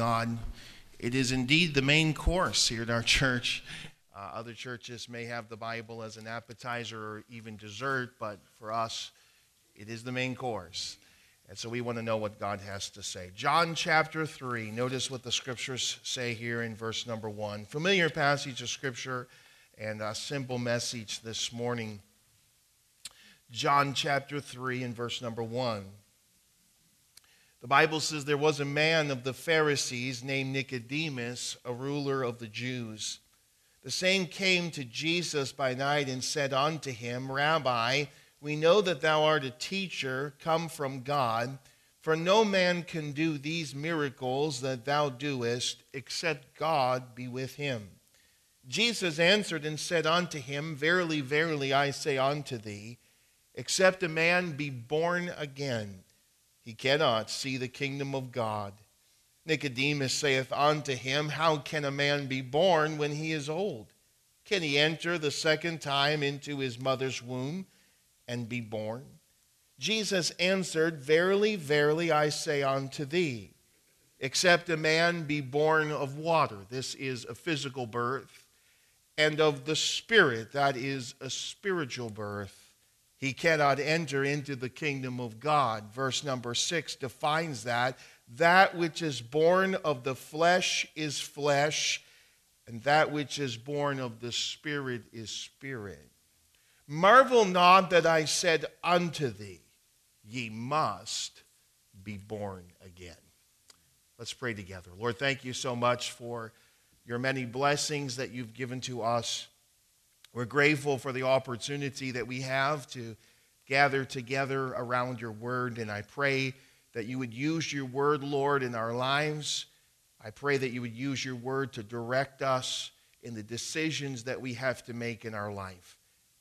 God. It is indeed the main course here at our church. Uh, other churches may have the Bible as an appetizer or even dessert, but for us, it is the main course. And so we want to know what God has to say. John chapter 3, notice what the scriptures say here in verse number 1. Familiar passage of scripture and a simple message this morning. John chapter 3 and verse number 1. The Bible says there was a man of the Pharisees named Nicodemus, a ruler of the Jews. The same came to Jesus by night and said unto him, Rabbi, we know that thou art a teacher come from God, for no man can do these miracles that thou doest except God be with him. Jesus answered and said unto him, Verily, verily, I say unto thee, except a man be born again, he cannot see the kingdom of God. Nicodemus saith unto him, How can a man be born when he is old? Can he enter the second time into his mother's womb? and be born? Jesus answered, Verily, verily, I say unto thee, except a man be born of water, this is a physical birth, and of the Spirit, that is a spiritual birth, he cannot enter into the kingdom of God. Verse number six defines that. That which is born of the flesh is flesh, and that which is born of the Spirit is spirit. Marvel not that I said unto thee, Ye must be born again. Let's pray together. Lord, thank you so much for your many blessings that you've given to us. We're grateful for the opportunity that we have to gather together around your word, and I pray that you would use your word, Lord, in our lives. I pray that you would use your word to direct us in the decisions that we have to make in our life.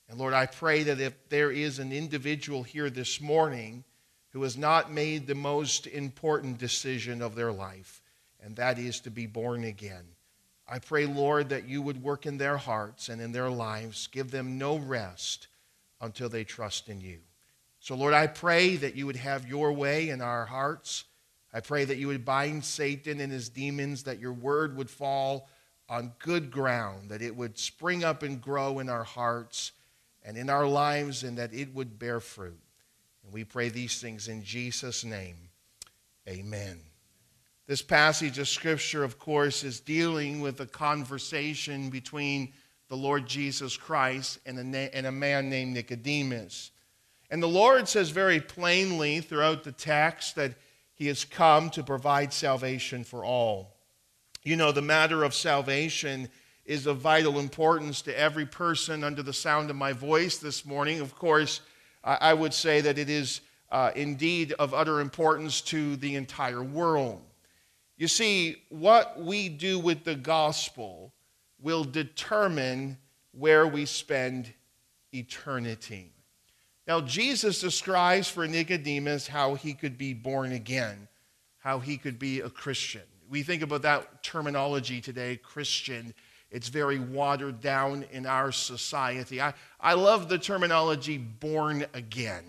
And Lord, I pray that if there is an individual here this morning who has not made the most important decision of their life, and that is to be born again, I pray, Lord, that you would work in their hearts and in their lives, give them no rest until they trust in you. So, Lord, I pray that you would have your way in our hearts. I pray that you would bind Satan and his demons, that your word would fall on good ground, that it would spring up and grow in our hearts and in our lives, and that it would bear fruit. And we pray these things in Jesus' name. Amen. This passage of Scripture, of course, is dealing with a conversation between the Lord Jesus Christ and a, na- and a man named Nicodemus. And the Lord says very plainly throughout the text that he has come to provide salvation for all. You know, the matter of salvation is of vital importance to every person under the sound of my voice this morning. Of course, I would say that it is uh, indeed of utter importance to the entire world. You see, what we do with the gospel will determine where we spend eternity. Now, Jesus describes for Nicodemus how he could be born again, how he could be a Christian. We think about that terminology today, Christian it's very watered down in our society. I, I love the terminology born again.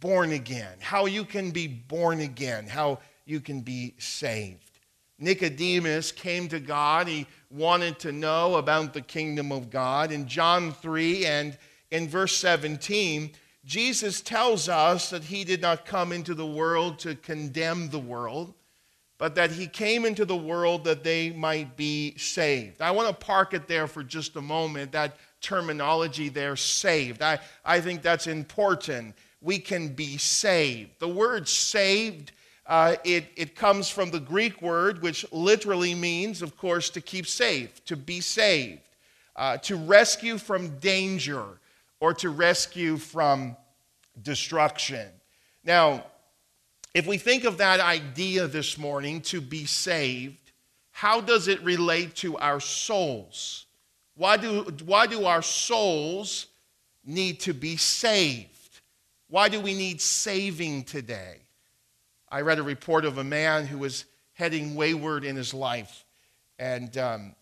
Born again. How you can be born again, how you can be saved. Nicodemus came to God. He wanted to know about the kingdom of God. In John 3 and in verse 17, Jesus tells us that he did not come into the world to condemn the world, but that he came into the world that they might be saved. I want to park it there for just a moment, that terminology there, saved. I, I think that's important. We can be saved. The word saved, uh, it, it comes from the Greek word, which literally means, of course, to keep safe, to be saved, uh, to rescue from danger, or to rescue from destruction. Now, if we think of that idea this morning to be saved, how does it relate to our souls? Why do, why do our souls need to be saved? Why do we need saving today? I read a report of a man who was heading wayward in his life, and um,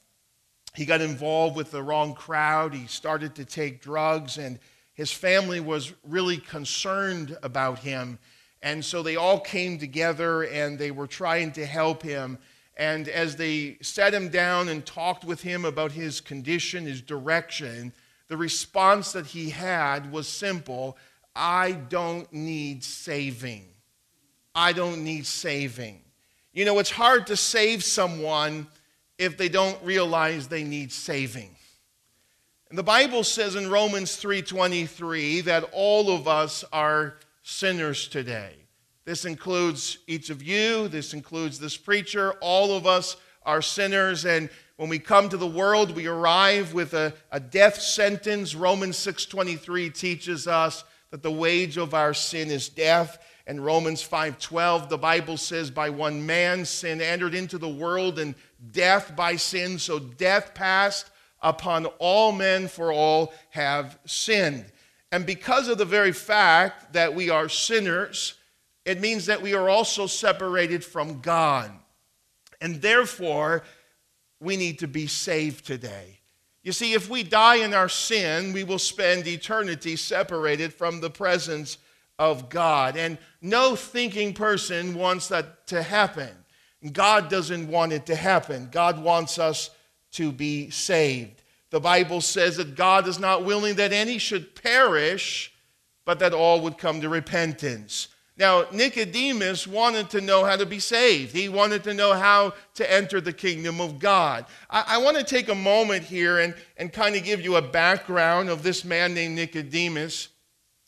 he got involved with the wrong crowd. He started to take drugs, and his family was really concerned about him and so they all came together and they were trying to help him. And as they sat him down and talked with him about his condition, his direction, the response that he had was simple I don't need saving. I don't need saving. You know, it's hard to save someone if they don't realize they need saving. And the Bible says in Romans 3:23 that all of us are sinners today. This includes each of you, this includes this preacher. All of us are sinners. And when we come to the world, we arrive with a, a death sentence. Romans 6.23 teaches us that the wage of our sin is death. And Romans 5:12 the Bible says by one man sin entered into the world and death by sin so death passed upon all men for all have sinned. And because of the very fact that we are sinners, it means that we are also separated from God. And therefore, we need to be saved today. You see, if we die in our sin, we will spend eternity separated from the presence of God. And no thinking person wants that to happen. God doesn't want it to happen. God wants us to be saved. The Bible says that God is not willing that any should perish, but that all would come to repentance. Now, Nicodemus wanted to know how to be saved. He wanted to know how to enter the kingdom of God. I, I want to take a moment here and, and kind of give you a background of this man named Nicodemus.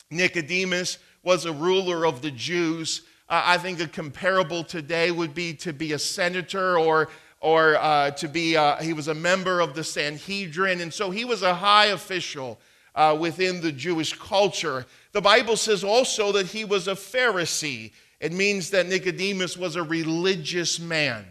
Nicodemus was a ruler of the Jews. Uh, I think a comparable today would be to be a senator or, or uh, to be, uh, he was a member of the Sanhedrin. And so he was a high official uh, within the Jewish culture. The Bible says also that he was a Pharisee. It means that Nicodemus was a religious man.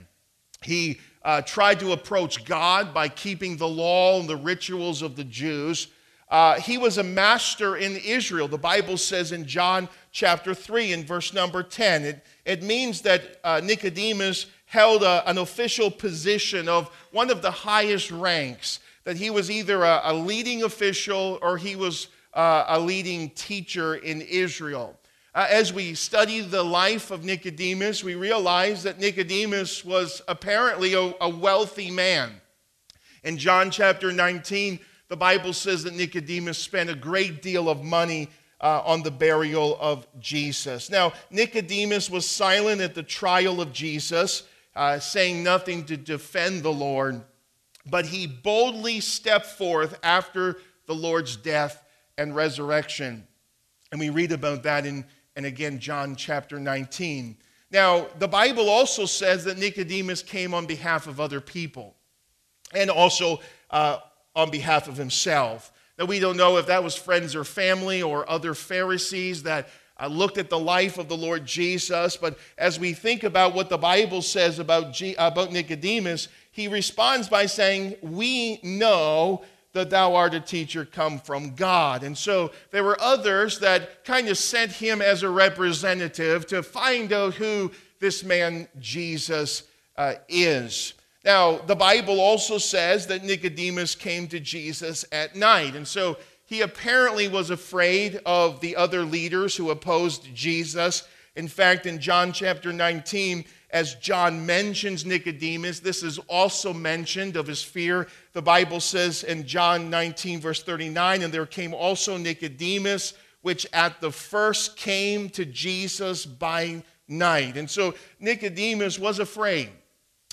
He uh, tried to approach God by keeping the law and the rituals of the Jews. Uh, he was a master in Israel. The Bible says in John chapter 3 in verse number 10, it, it means that uh, Nicodemus held a, an official position of one of the highest ranks, that he was either a, a leading official or he was uh, a leading teacher in Israel. Uh, as we study the life of Nicodemus, we realize that Nicodemus was apparently a, a wealthy man. In John chapter 19, the Bible says that Nicodemus spent a great deal of money uh, on the burial of Jesus. Now, Nicodemus was silent at the trial of Jesus, uh, saying nothing to defend the Lord, but he boldly stepped forth after the Lord's death and resurrection. And we read about that in, and again, John chapter 19. Now, the Bible also says that Nicodemus came on behalf of other people and also uh, on behalf of himself. That we don't know if that was friends or family or other Pharisees that uh, looked at the life of the Lord Jesus, but as we think about what the Bible says about, G- about Nicodemus, he responds by saying, We know that thou art a teacher come from God. And so there were others that kind of sent him as a representative to find out who this man Jesus uh, is. Now, the Bible also says that Nicodemus came to Jesus at night. And so he apparently was afraid of the other leaders who opposed Jesus. In fact, in John chapter 19, as John mentions Nicodemus, this is also mentioned of his fear. The Bible says in John 19, verse 39, and there came also Nicodemus, which at the first came to Jesus by night. And so Nicodemus was afraid.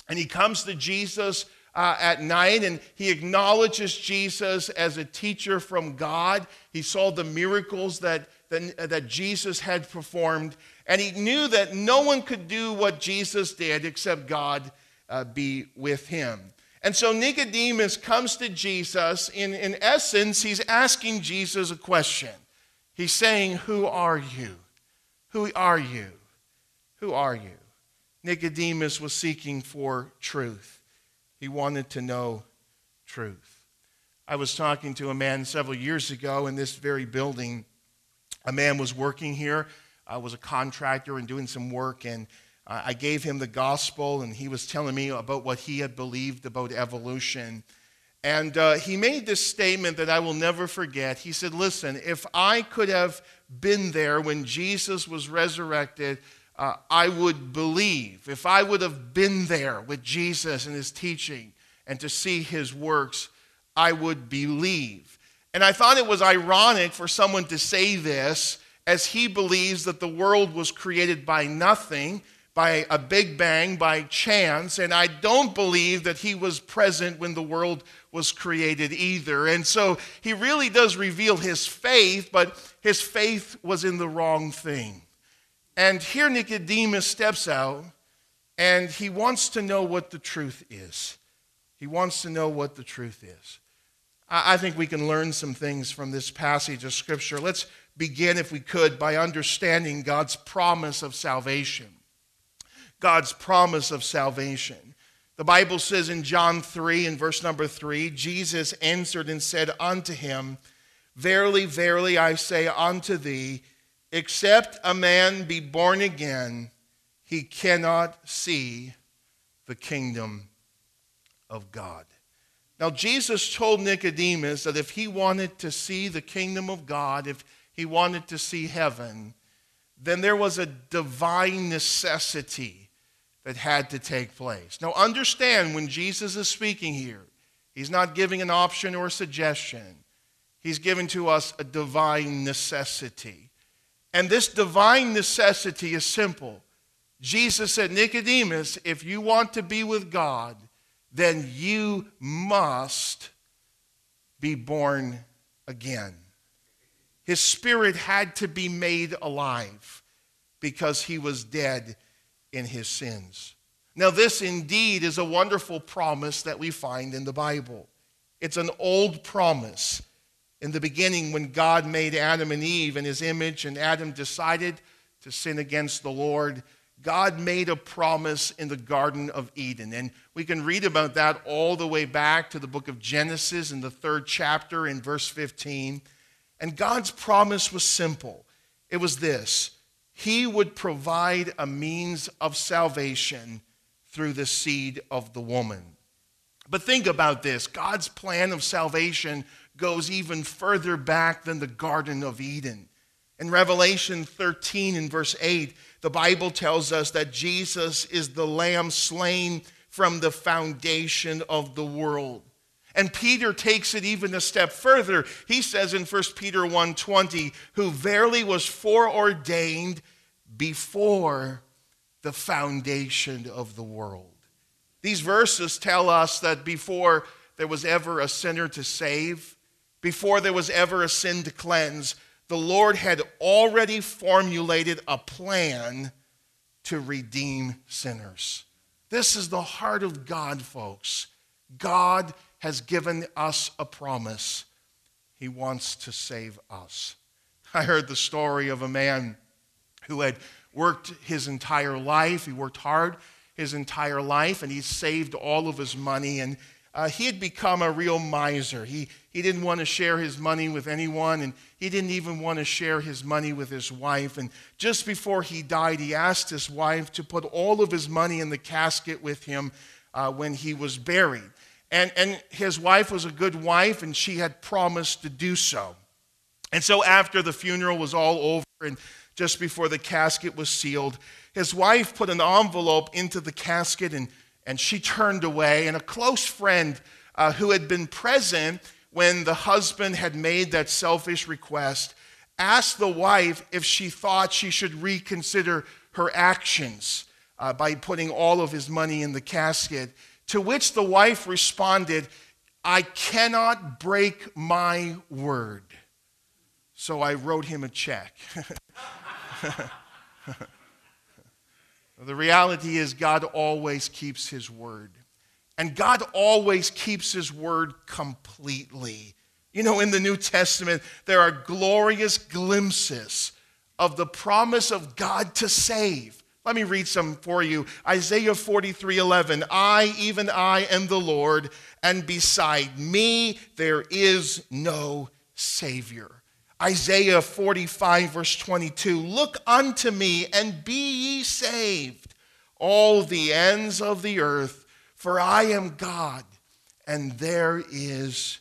And he comes to Jesus uh, at night and he acknowledges Jesus as a teacher from God. He saw the miracles that, that, that Jesus had performed. And he knew that no one could do what Jesus did except God uh, be with him. And so Nicodemus comes to Jesus. In, in essence, he's asking Jesus a question. He's saying, Who are you? Who are you? Who are you? Nicodemus was seeking for truth. He wanted to know truth. I was talking to a man several years ago in this very building. A man was working here I was a contractor and doing some work, and I gave him the gospel, and he was telling me about what he had believed about evolution. And uh, he made this statement that I will never forget. He said, Listen, if I could have been there when Jesus was resurrected, uh, I would believe, if I would have been there with Jesus and his teaching and to see his works, I would believe. And I thought it was ironic for someone to say this as he believes that the world was created by nothing, by a big bang, by chance. And I don't believe that he was present when the world was created either. And so he really does reveal his faith, but his faith was in the wrong thing. And here Nicodemus steps out and he wants to know what the truth is. He wants to know what the truth is. I think we can learn some things from this passage of Scripture. Let's begin, if we could, by understanding God's promise of salvation. God's promise of salvation. The Bible says in John 3, in verse number 3, Jesus answered and said unto him, Verily, verily, I say unto thee, except a man be born again, he cannot see the kingdom of God. Now, Jesus told Nicodemus that if he wanted to see the kingdom of God, if he wanted to see heaven, then there was a divine necessity that had to take place. Now, understand when Jesus is speaking here, he's not giving an option or a suggestion, he's giving to us a divine necessity. And this divine necessity is simple. Jesus said, Nicodemus, if you want to be with God, then you must be born again. His spirit had to be made alive because he was dead in his sins. Now, this indeed is a wonderful promise that we find in the Bible. It's an old promise. In the beginning, when God made Adam and Eve in his image, and Adam decided to sin against the Lord, God made a promise in the Garden of Eden. And we can read about that all the way back to the book of Genesis in the third chapter in verse 15. And God's promise was simple it was this He would provide a means of salvation through the seed of the woman. But think about this God's plan of salvation goes even further back than the Garden of Eden. In Revelation 13, and verse 8, the Bible tells us that Jesus is the lamb slain from the foundation of the world. And Peter takes it even a step further. He says in 1 Peter 1:20, who verily was foreordained before the foundation of the world. These verses tell us that before there was ever a sinner to save, before there was ever a sin to cleanse, the Lord had already formulated a plan to redeem sinners. This is the heart of God, folks. God has given us a promise. He wants to save us. I heard the story of a man who had worked his entire life. He worked hard his entire life and he saved all of his money. And uh, he had become a real miser. He, he didn't want to share his money with anyone, and he didn't even want to share his money with his wife. And just before he died, he asked his wife to put all of his money in the casket with him uh, when he was buried. And, and his wife was a good wife, and she had promised to do so. And so, after the funeral was all over, and just before the casket was sealed, his wife put an envelope into the casket and, and she turned away. And a close friend uh, who had been present when the husband had made that selfish request asked the wife if she thought she should reconsider her actions uh, by putting all of his money in the casket. To which the wife responded, I cannot break my word. So I wrote him a check. the reality is, God always keeps his word. And God always keeps his word completely. You know, in the New Testament, there are glorious glimpses of the promise of God to save. Let me read some for you. Isaiah 43 11. I, even I, am the Lord, and beside me there is no Savior. Isaiah 45, verse 22. Look unto me and be ye saved, all the ends of the earth, for I am God, and there is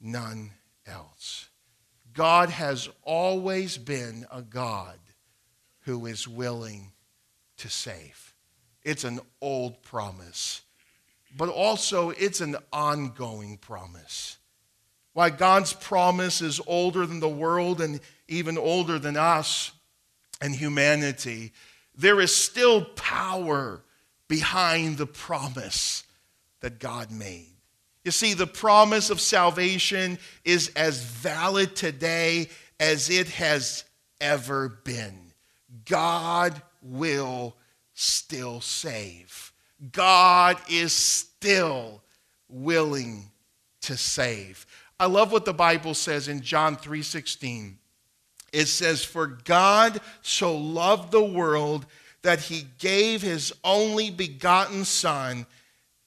none else. God has always been a God who is willing to save. It's an old promise, but also it's an ongoing promise. Why God's promise is older than the world and even older than us and humanity, there is still power behind the promise that God made. You see, the promise of salvation is as valid today as it has ever been. God will still save. God is still willing to save. I love what the Bible says in John 3:16. It says, "For God so loved the world that he gave his only begotten son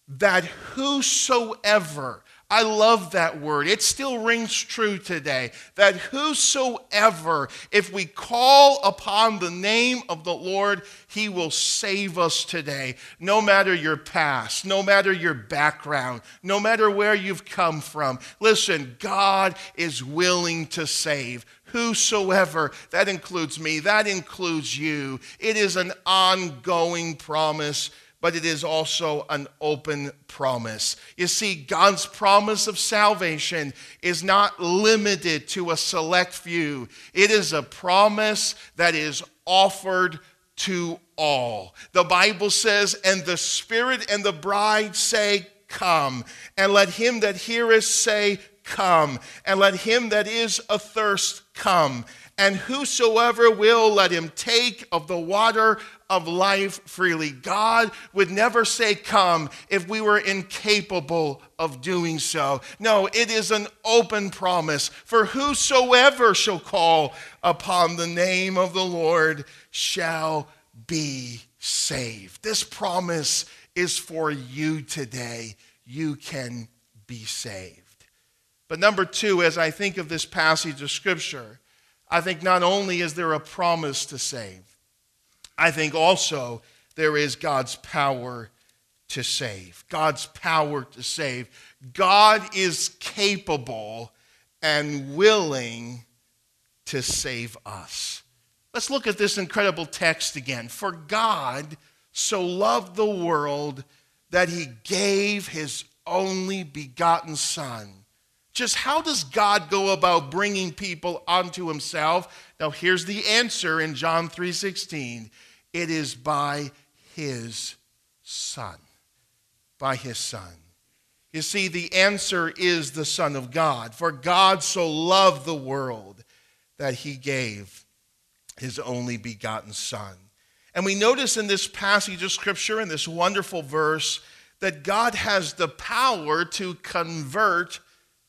that whosoever, I love that word. It still rings true today. That whosoever, if we call upon the name of the Lord, he will save us today. No matter your past, no matter your background, no matter where you've come from. Listen, God is willing to save. Whosoever, that includes me, that includes you. It is an ongoing promise but it is also an open promise. You see, God's promise of salvation is not limited to a select few, it is a promise that is offered to all. The Bible says, And the Spirit and the bride say, Come. And let him that heareth say, Come. And let him that is athirst come. And whosoever will, let him take of the water of life freely. God would never say, Come, if we were incapable of doing so. No, it is an open promise. For whosoever shall call upon the name of the Lord shall be saved. This promise is for you today. You can be saved. But number two, as I think of this passage of Scripture, I think not only is there a promise to save, I think also there is God's power to save. God's power to save. God is capable and willing to save us. Let's look at this incredible text again. For God so loved the world that he gave his only begotten Son. Just how does God go about bringing people unto himself? Now here's the answer in John 3:16. It is by his Son. By his Son. You see, the answer is the Son of God. For God so loved the world that he gave his only begotten Son. And we notice in this passage of Scripture, in this wonderful verse, that God has the power to convert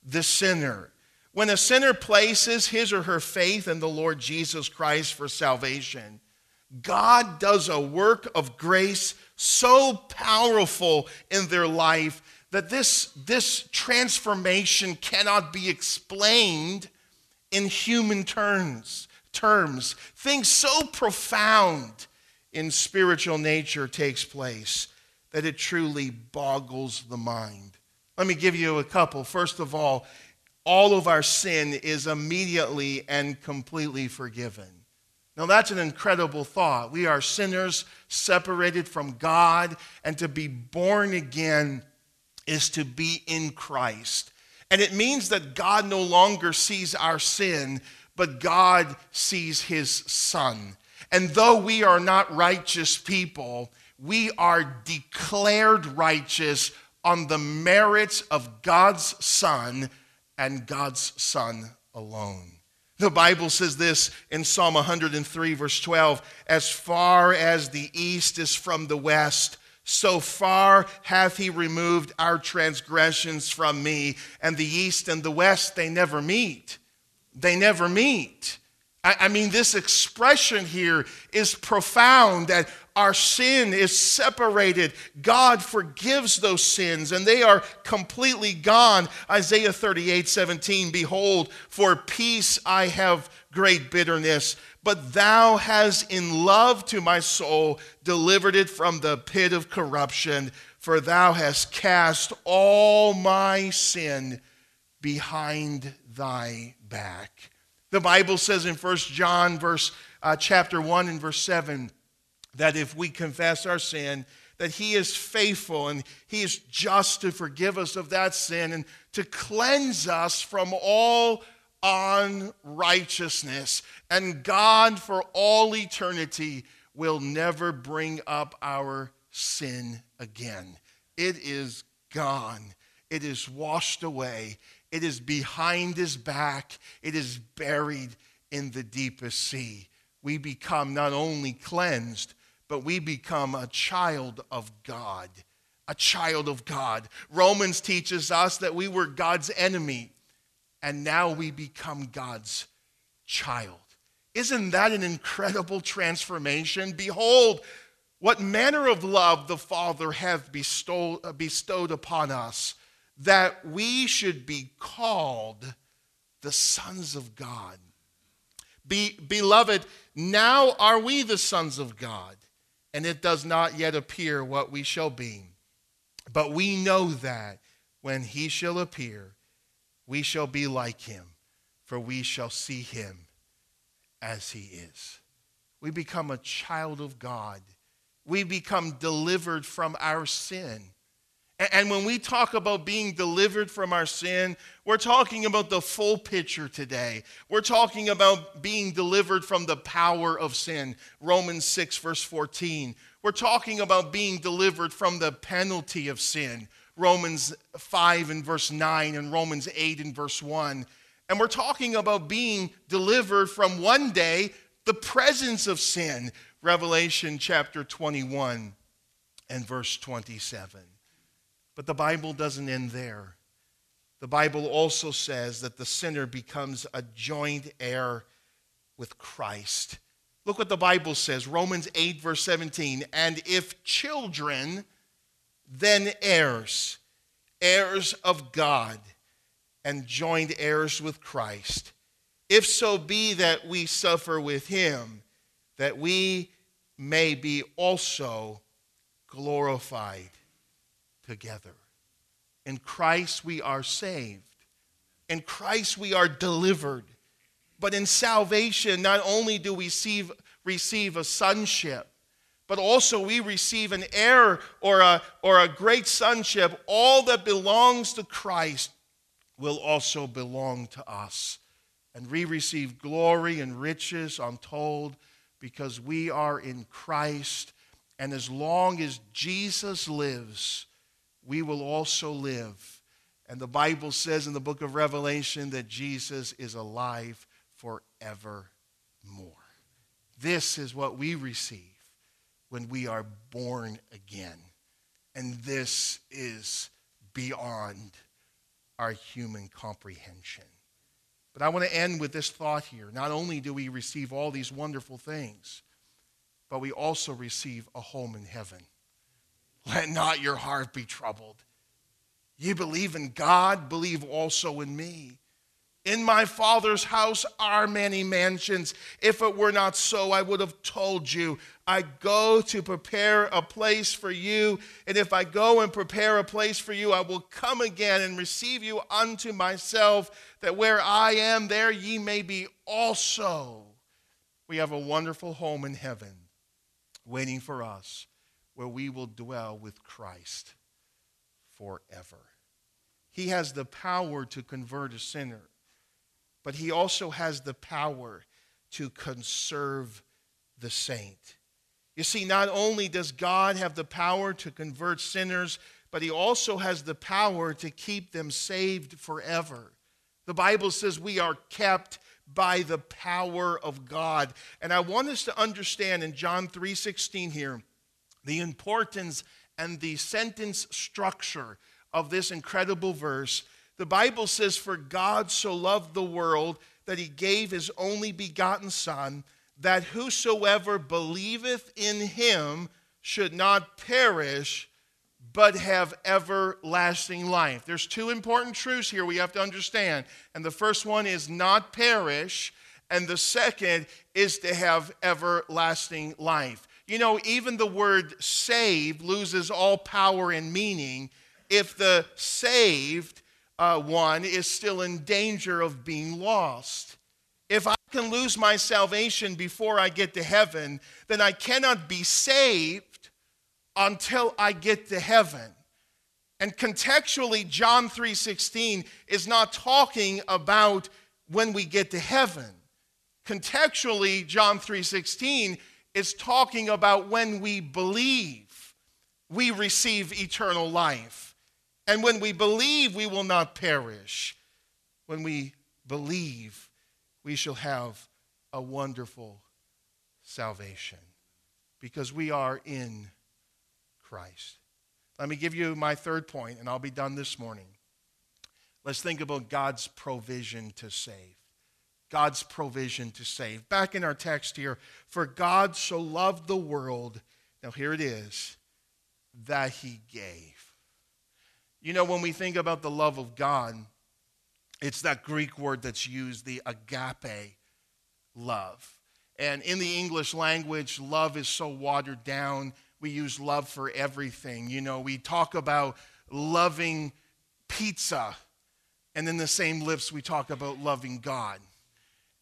the sinner. When a sinner places his or her faith in the Lord Jesus Christ for salvation, God does a work of grace so powerful in their life that this, this transformation cannot be explained in human terms. terms. Things so profound in spiritual nature takes place that it truly boggles the mind. Let me give you a couple. First of all, all of our sin is immediately and completely forgiven. Now, that's an incredible thought. We are sinners separated from God, and to be born again is to be in Christ. And it means that God no longer sees our sin, but God sees his Son. And though we are not righteous people, we are declared righteous on the merits of God's Son and God's Son alone. The Bible says this in Psalm 103, verse 12 As far as the east is from the west, so far hath he removed our transgressions from me. And the east and the west, they never meet. They never meet. I, mean, this expression here is profound that our sin is separated. God forgives those sins and they are completely gone. Isaiah 38 17, behold, for peace I have great bitterness, but thou hast in love to my soul delivered it from the pit of corruption, for thou hast cast all my sin behind thy back. The Bible says in 1 John verse uh, chapter 1 and verse 7 that if we confess our sin, that he is faithful and he is just to forgive us of that sin and to cleanse us from all unrighteousness. And God, for all eternity, will never bring up our sin again. It is gone, it is washed away, it is behind his back, it is buried in the deepest sea. We become not only cleansed, but we become a child of God. A child of God. Romans teaches us that we were God's enemy, and now we become God's child. Isn't that an incredible transformation? Behold, what manner of love the Father hath bestowed, bestowed upon us, that we should be called the sons of God. Be, beloved, now are we the sons of God and it does not yet appear what we shall be. But we know that when he shall appear, we shall be like him, for we shall see him as he is. We become a child of God. We become delivered from our sin. And when we talk about being delivered from our sin, we're talking about the full picture today. We're talking about being delivered from the power of sin. Romans 6, verse 14. We're talking about being delivered from the penalty of sin. Romans 5 and verse 9 and Romans 8 and verse 1. And we're talking about being delivered from one day the presence of sin. Revelation chapter 21 and verse 27. But the Bible doesn't end there. The Bible also says that the sinner becomes a joint heir with Christ. Look what the Bible says Romans 8, verse 17. And if children, then heirs, heirs of God, and joint heirs with Christ. If so be that we suffer with him, that we may be also glorified together. In Christ we are saved. In Christ we are delivered. But in salvation, not only do we receive, receive a sonship, but also we receive an heir or a, or a great sonship. All that belongs to Christ will also belong to us. And we receive glory and riches untold because we are in Christ. And as long as Jesus lives, we will also live. And the Bible says in the book of Revelation that Jesus is alive forevermore. This is what we receive when we are born again. And this is beyond our human comprehension. But I want to end with this thought here. Not only do we receive all these wonderful things, but we also receive a home in heaven. Let not your heart be troubled. You believe in God, believe also in me. In my Father's house are many mansions. If it were not so, I would have told you. I go to prepare a place for you. And if I go and prepare a place for you, I will come again and receive you unto myself, that where I am, there ye may be also. We have a wonderful home in heaven waiting for us where we will dwell with Christ forever. He has the power to convert a sinner, but he also has the power to conserve the saint. You see, not only does God have the power to convert sinners, but he also has the power to keep them saved forever. The Bible says we are kept by the power of God. And I want us to understand in John 3:16 here the importance and the sentence structure of this incredible verse. The Bible says, For God so loved the world that he gave his only begotten Son, that whosoever believeth in him should not perish, but have everlasting life. There's two important truths here we have to understand. And the first one is not perish, and the second is to have everlasting life. You know, even the word saved loses all power and meaning if the saved uh, one is still in danger of being lost. If I can lose my salvation before I get to heaven, then I cannot be saved until I get to heaven. And contextually, John 3:16 is not talking about when we get to heaven. Contextually, John 3:16 is talking about when we believe, we receive eternal life. And when we believe, we will not perish. When we believe, we shall have a wonderful salvation because we are in Christ. Let me give you my third point, and I'll be done this morning. Let's think about God's provision to save. God's provision to save. Back in our text here, for God so loved the world, now here it is, that he gave. You know, when we think about the love of God, it's that Greek word that's used, the agape love. And in the English language, love is so watered down. We use love for everything. You know, we talk about loving pizza, and in the same lips, we talk about loving God.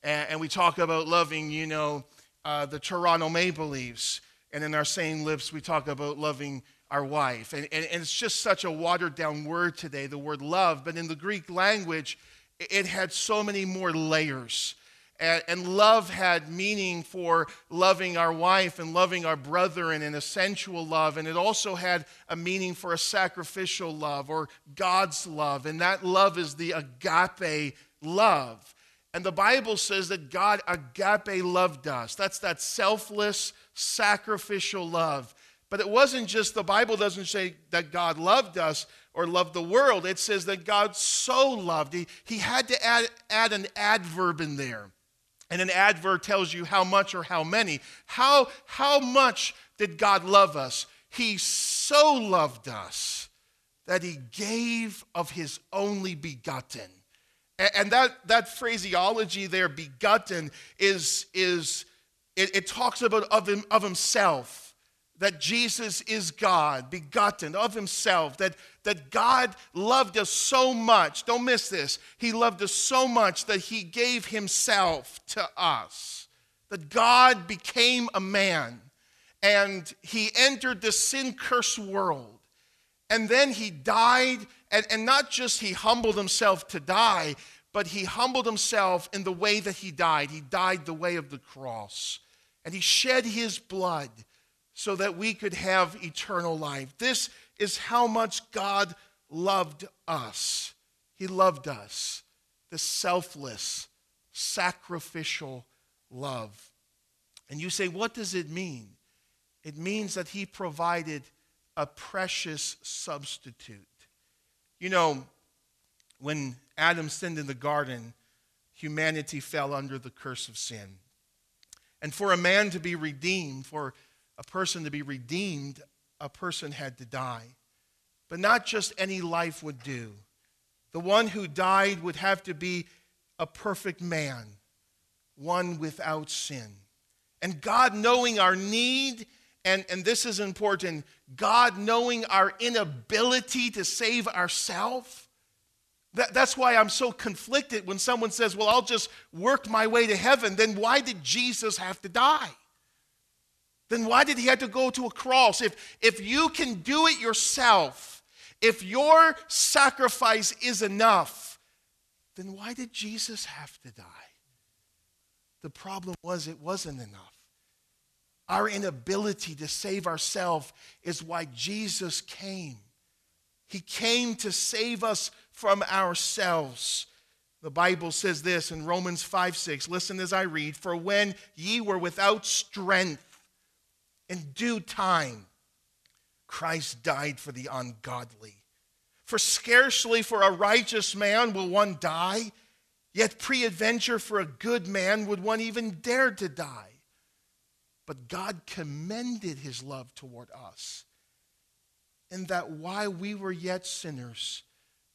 And, and we talk about loving, you know, uh, the Toronto Maple Leafs, and in our same lips, we talk about loving our wife. And, and, and, it's just such a watered down word today, the word love. But in the Greek language, it had so many more layers. And, and love had meaning for loving our wife and loving our brother and a sensual love. And it also had a meaning for a sacrificial love or God's love. And that love is the agape love. And the Bible says that God agape loved us. That's that selfless, sacrificial love. But it wasn't just, the Bible doesn't say that God loved us or loved the world. It says that God so loved. He, he had to add, add an adverb in there. And an adverb tells you how much or how many. How, how much did God love us? He so loved us that he gave of his only begotten. And that, that phraseology there, begotten, is, is it, it talks about of, him, of himself that Jesus is God, begotten of himself, that, that God loved us so much. Don't miss this. He loved us so much that he gave himself to us. That God became a man and he entered the sin cursed world. And then he died, and, and not just he humbled himself to die, but he humbled himself in the way that he died. He died the way of the cross. And he shed his blood so that we could have eternal life. This is how much God loved us. He loved us, the selfless, sacrificial love. And you say, what does it mean? It means that He provided a precious substitute. You know, when Adam sinned in the garden, humanity fell under the curse of sin. And for a man to be redeemed, for a person to be redeemed, a person had to die. But not just any life would do. The one who died would have to be a perfect man, one without sin. And God knowing our need, and, and this is important, God knowing our inability to save ourselves. That, that's why I'm so conflicted when someone says, Well, I'll just work my way to heaven. Then why did Jesus have to die? then why did he have to go to a cross? If, if you can do it yourself, if your sacrifice is enough, then why did Jesus have to die? The problem was it wasn't enough. Our inability to save ourselves is why Jesus came. He came to save us from ourselves. The Bible says this in Romans 5 6. Listen as I read For when ye were without strength, in due time, Christ died for the ungodly. For scarcely for a righteous man will one die, yet preadventure for a good man would one even dare to die. But God commended his love toward us, in that while we were yet sinners,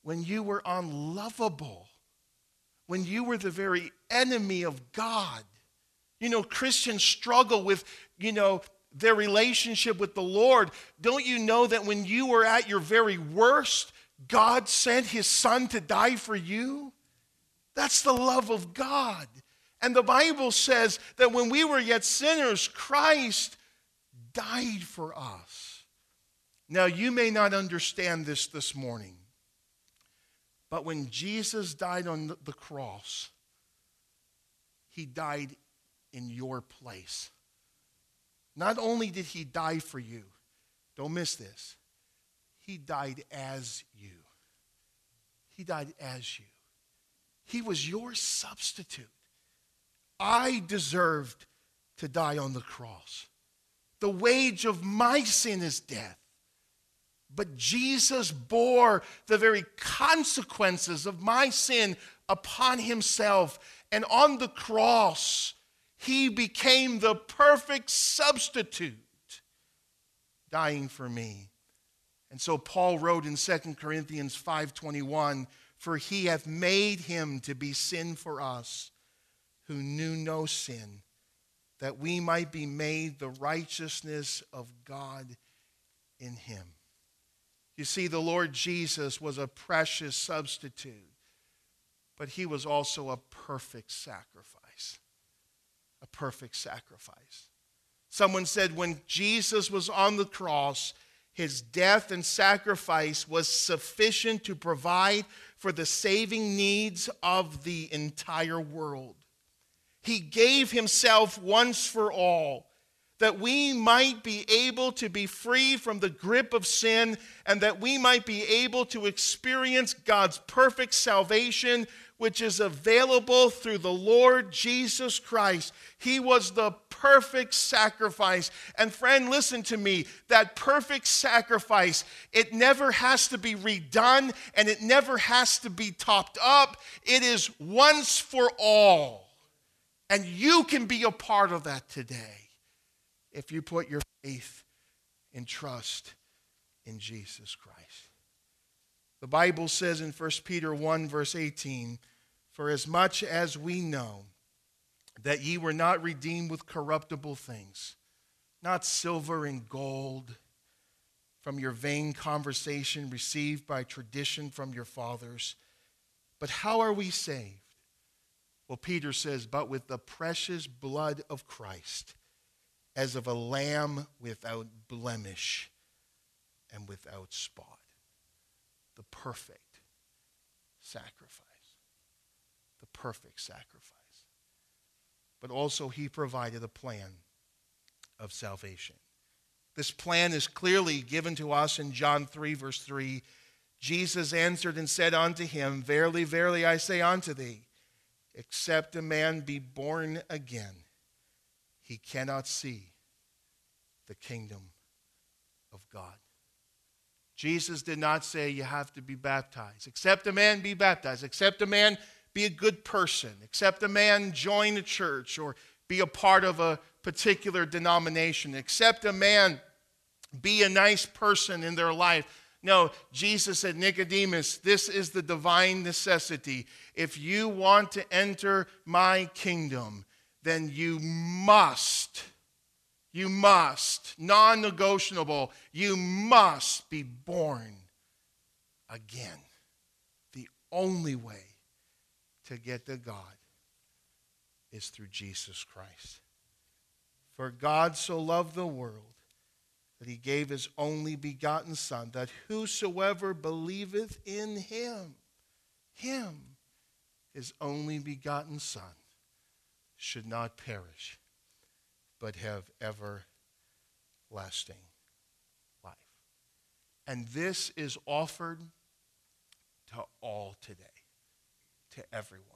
when you were unlovable, when you were the very enemy of God, you know, Christians struggle with, you know, their relationship with the Lord, don't you know that when you were at your very worst, God sent his son to die for you? That's the love of God. And the Bible says that when we were yet sinners, Christ died for us. Now, you may not understand this this morning, but when Jesus died on the cross, he died in your place. Not only did he die for you, don't miss this, he died as you. He died as you. He was your substitute. I deserved to die on the cross. The wage of my sin is death. But Jesus bore the very consequences of my sin upon himself. And on the cross, he became the perfect substitute, dying for me. And so Paul wrote in 2 Corinthians 5:21, "For he hath made him to be sin for us, who knew no sin, that we might be made the righteousness of God in him." You see, the Lord Jesus was a precious substitute, but he was also a perfect sacrifice. A perfect sacrifice. Someone said when Jesus was on the cross, his death and sacrifice was sufficient to provide for the saving needs of the entire world. He gave himself once for all that we might be able to be free from the grip of sin and that we might be able to experience God's perfect salvation, which is available through the Lord Jesus Christ. He was the perfect sacrifice. And friend, listen to me that perfect sacrifice, it never has to be redone and it never has to be topped up. It is once for all. And you can be a part of that today if you put your faith and trust in Jesus Christ. The Bible says in 1 Peter 1, verse 18, For as much as we know that ye were not redeemed with corruptible things, not silver and gold from your vain conversation received by tradition from your fathers, but how are we saved? Well, Peter says, But with the precious blood of Christ as of a lamb without blemish and without spot. The perfect sacrifice. The perfect sacrifice. But also, he provided a plan of salvation. This plan is clearly given to us in John 3, verse 3. Jesus answered and said unto him, Verily, verily, I say unto thee, except a man be born again, he cannot see the kingdom of God. Jesus did not say you have to be baptized. Except a man be baptized. Except a man be a good person. Except a man join a church or be a part of a particular denomination. Except a man be a nice person in their life. No, Jesus said, Nicodemus, this is the divine necessity. If you want to enter my kingdom, then you must, you must, non negotiable, you must be born again. The only way to get to God is through Jesus Christ. For God so loved the world that he gave his only begotten Son, that whosoever believeth in him, him, his only begotten Son, should not perish, but have everlasting life. And this is offered to all today, to everyone.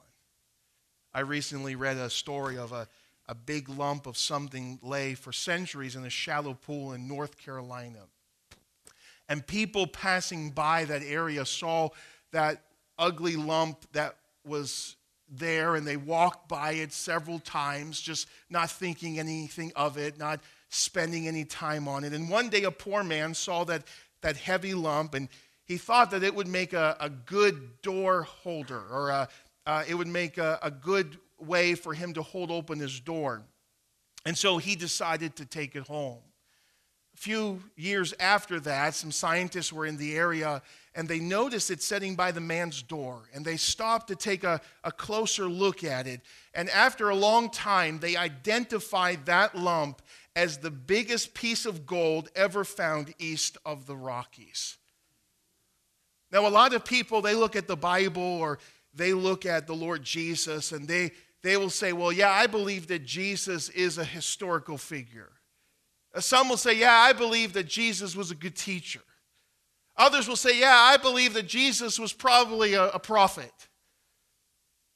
I recently read a story of a, a big lump of something lay for centuries in a shallow pool in North Carolina. And people passing by that area saw that ugly lump that was there and they walked by it several times, just not thinking anything of it, not spending any time on it. And one day a poor man saw that, that heavy lump and he thought that it would make a, a good door holder or a, uh, it would make a, a good way for him to hold open his door. And so he decided to take it home. A few years after that, some scientists were in the area and they noticed it sitting by the man's door. And they stopped to take a, a closer look at it. And after a long time, they identified that lump as the biggest piece of gold ever found east of the Rockies. Now, a lot of people, they look at the Bible or they look at the Lord Jesus and they, they will say, well, yeah, I believe that Jesus is a historical figure. Uh, some will say, yeah, I believe that Jesus was a good teacher. Others will say, yeah, I believe that Jesus was probably a, a prophet.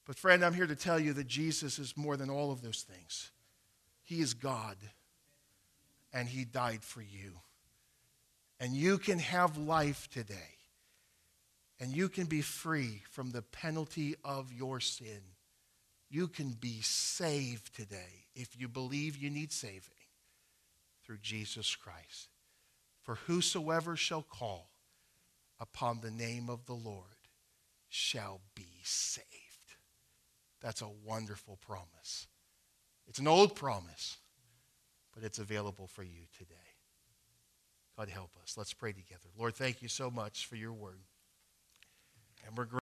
But, friend, I'm here to tell you that Jesus is more than all of those things. He is God, and He died for you. And you can have life today and you can be free from the penalty of your sin. You can be saved today if you believe you need saving through Jesus Christ. For whosoever shall call upon the name of the Lord shall be saved. That's a wonderful promise. It's an old promise, but it's available for you today. God help us. Let's pray together. Lord, thank you so much for your word. And we're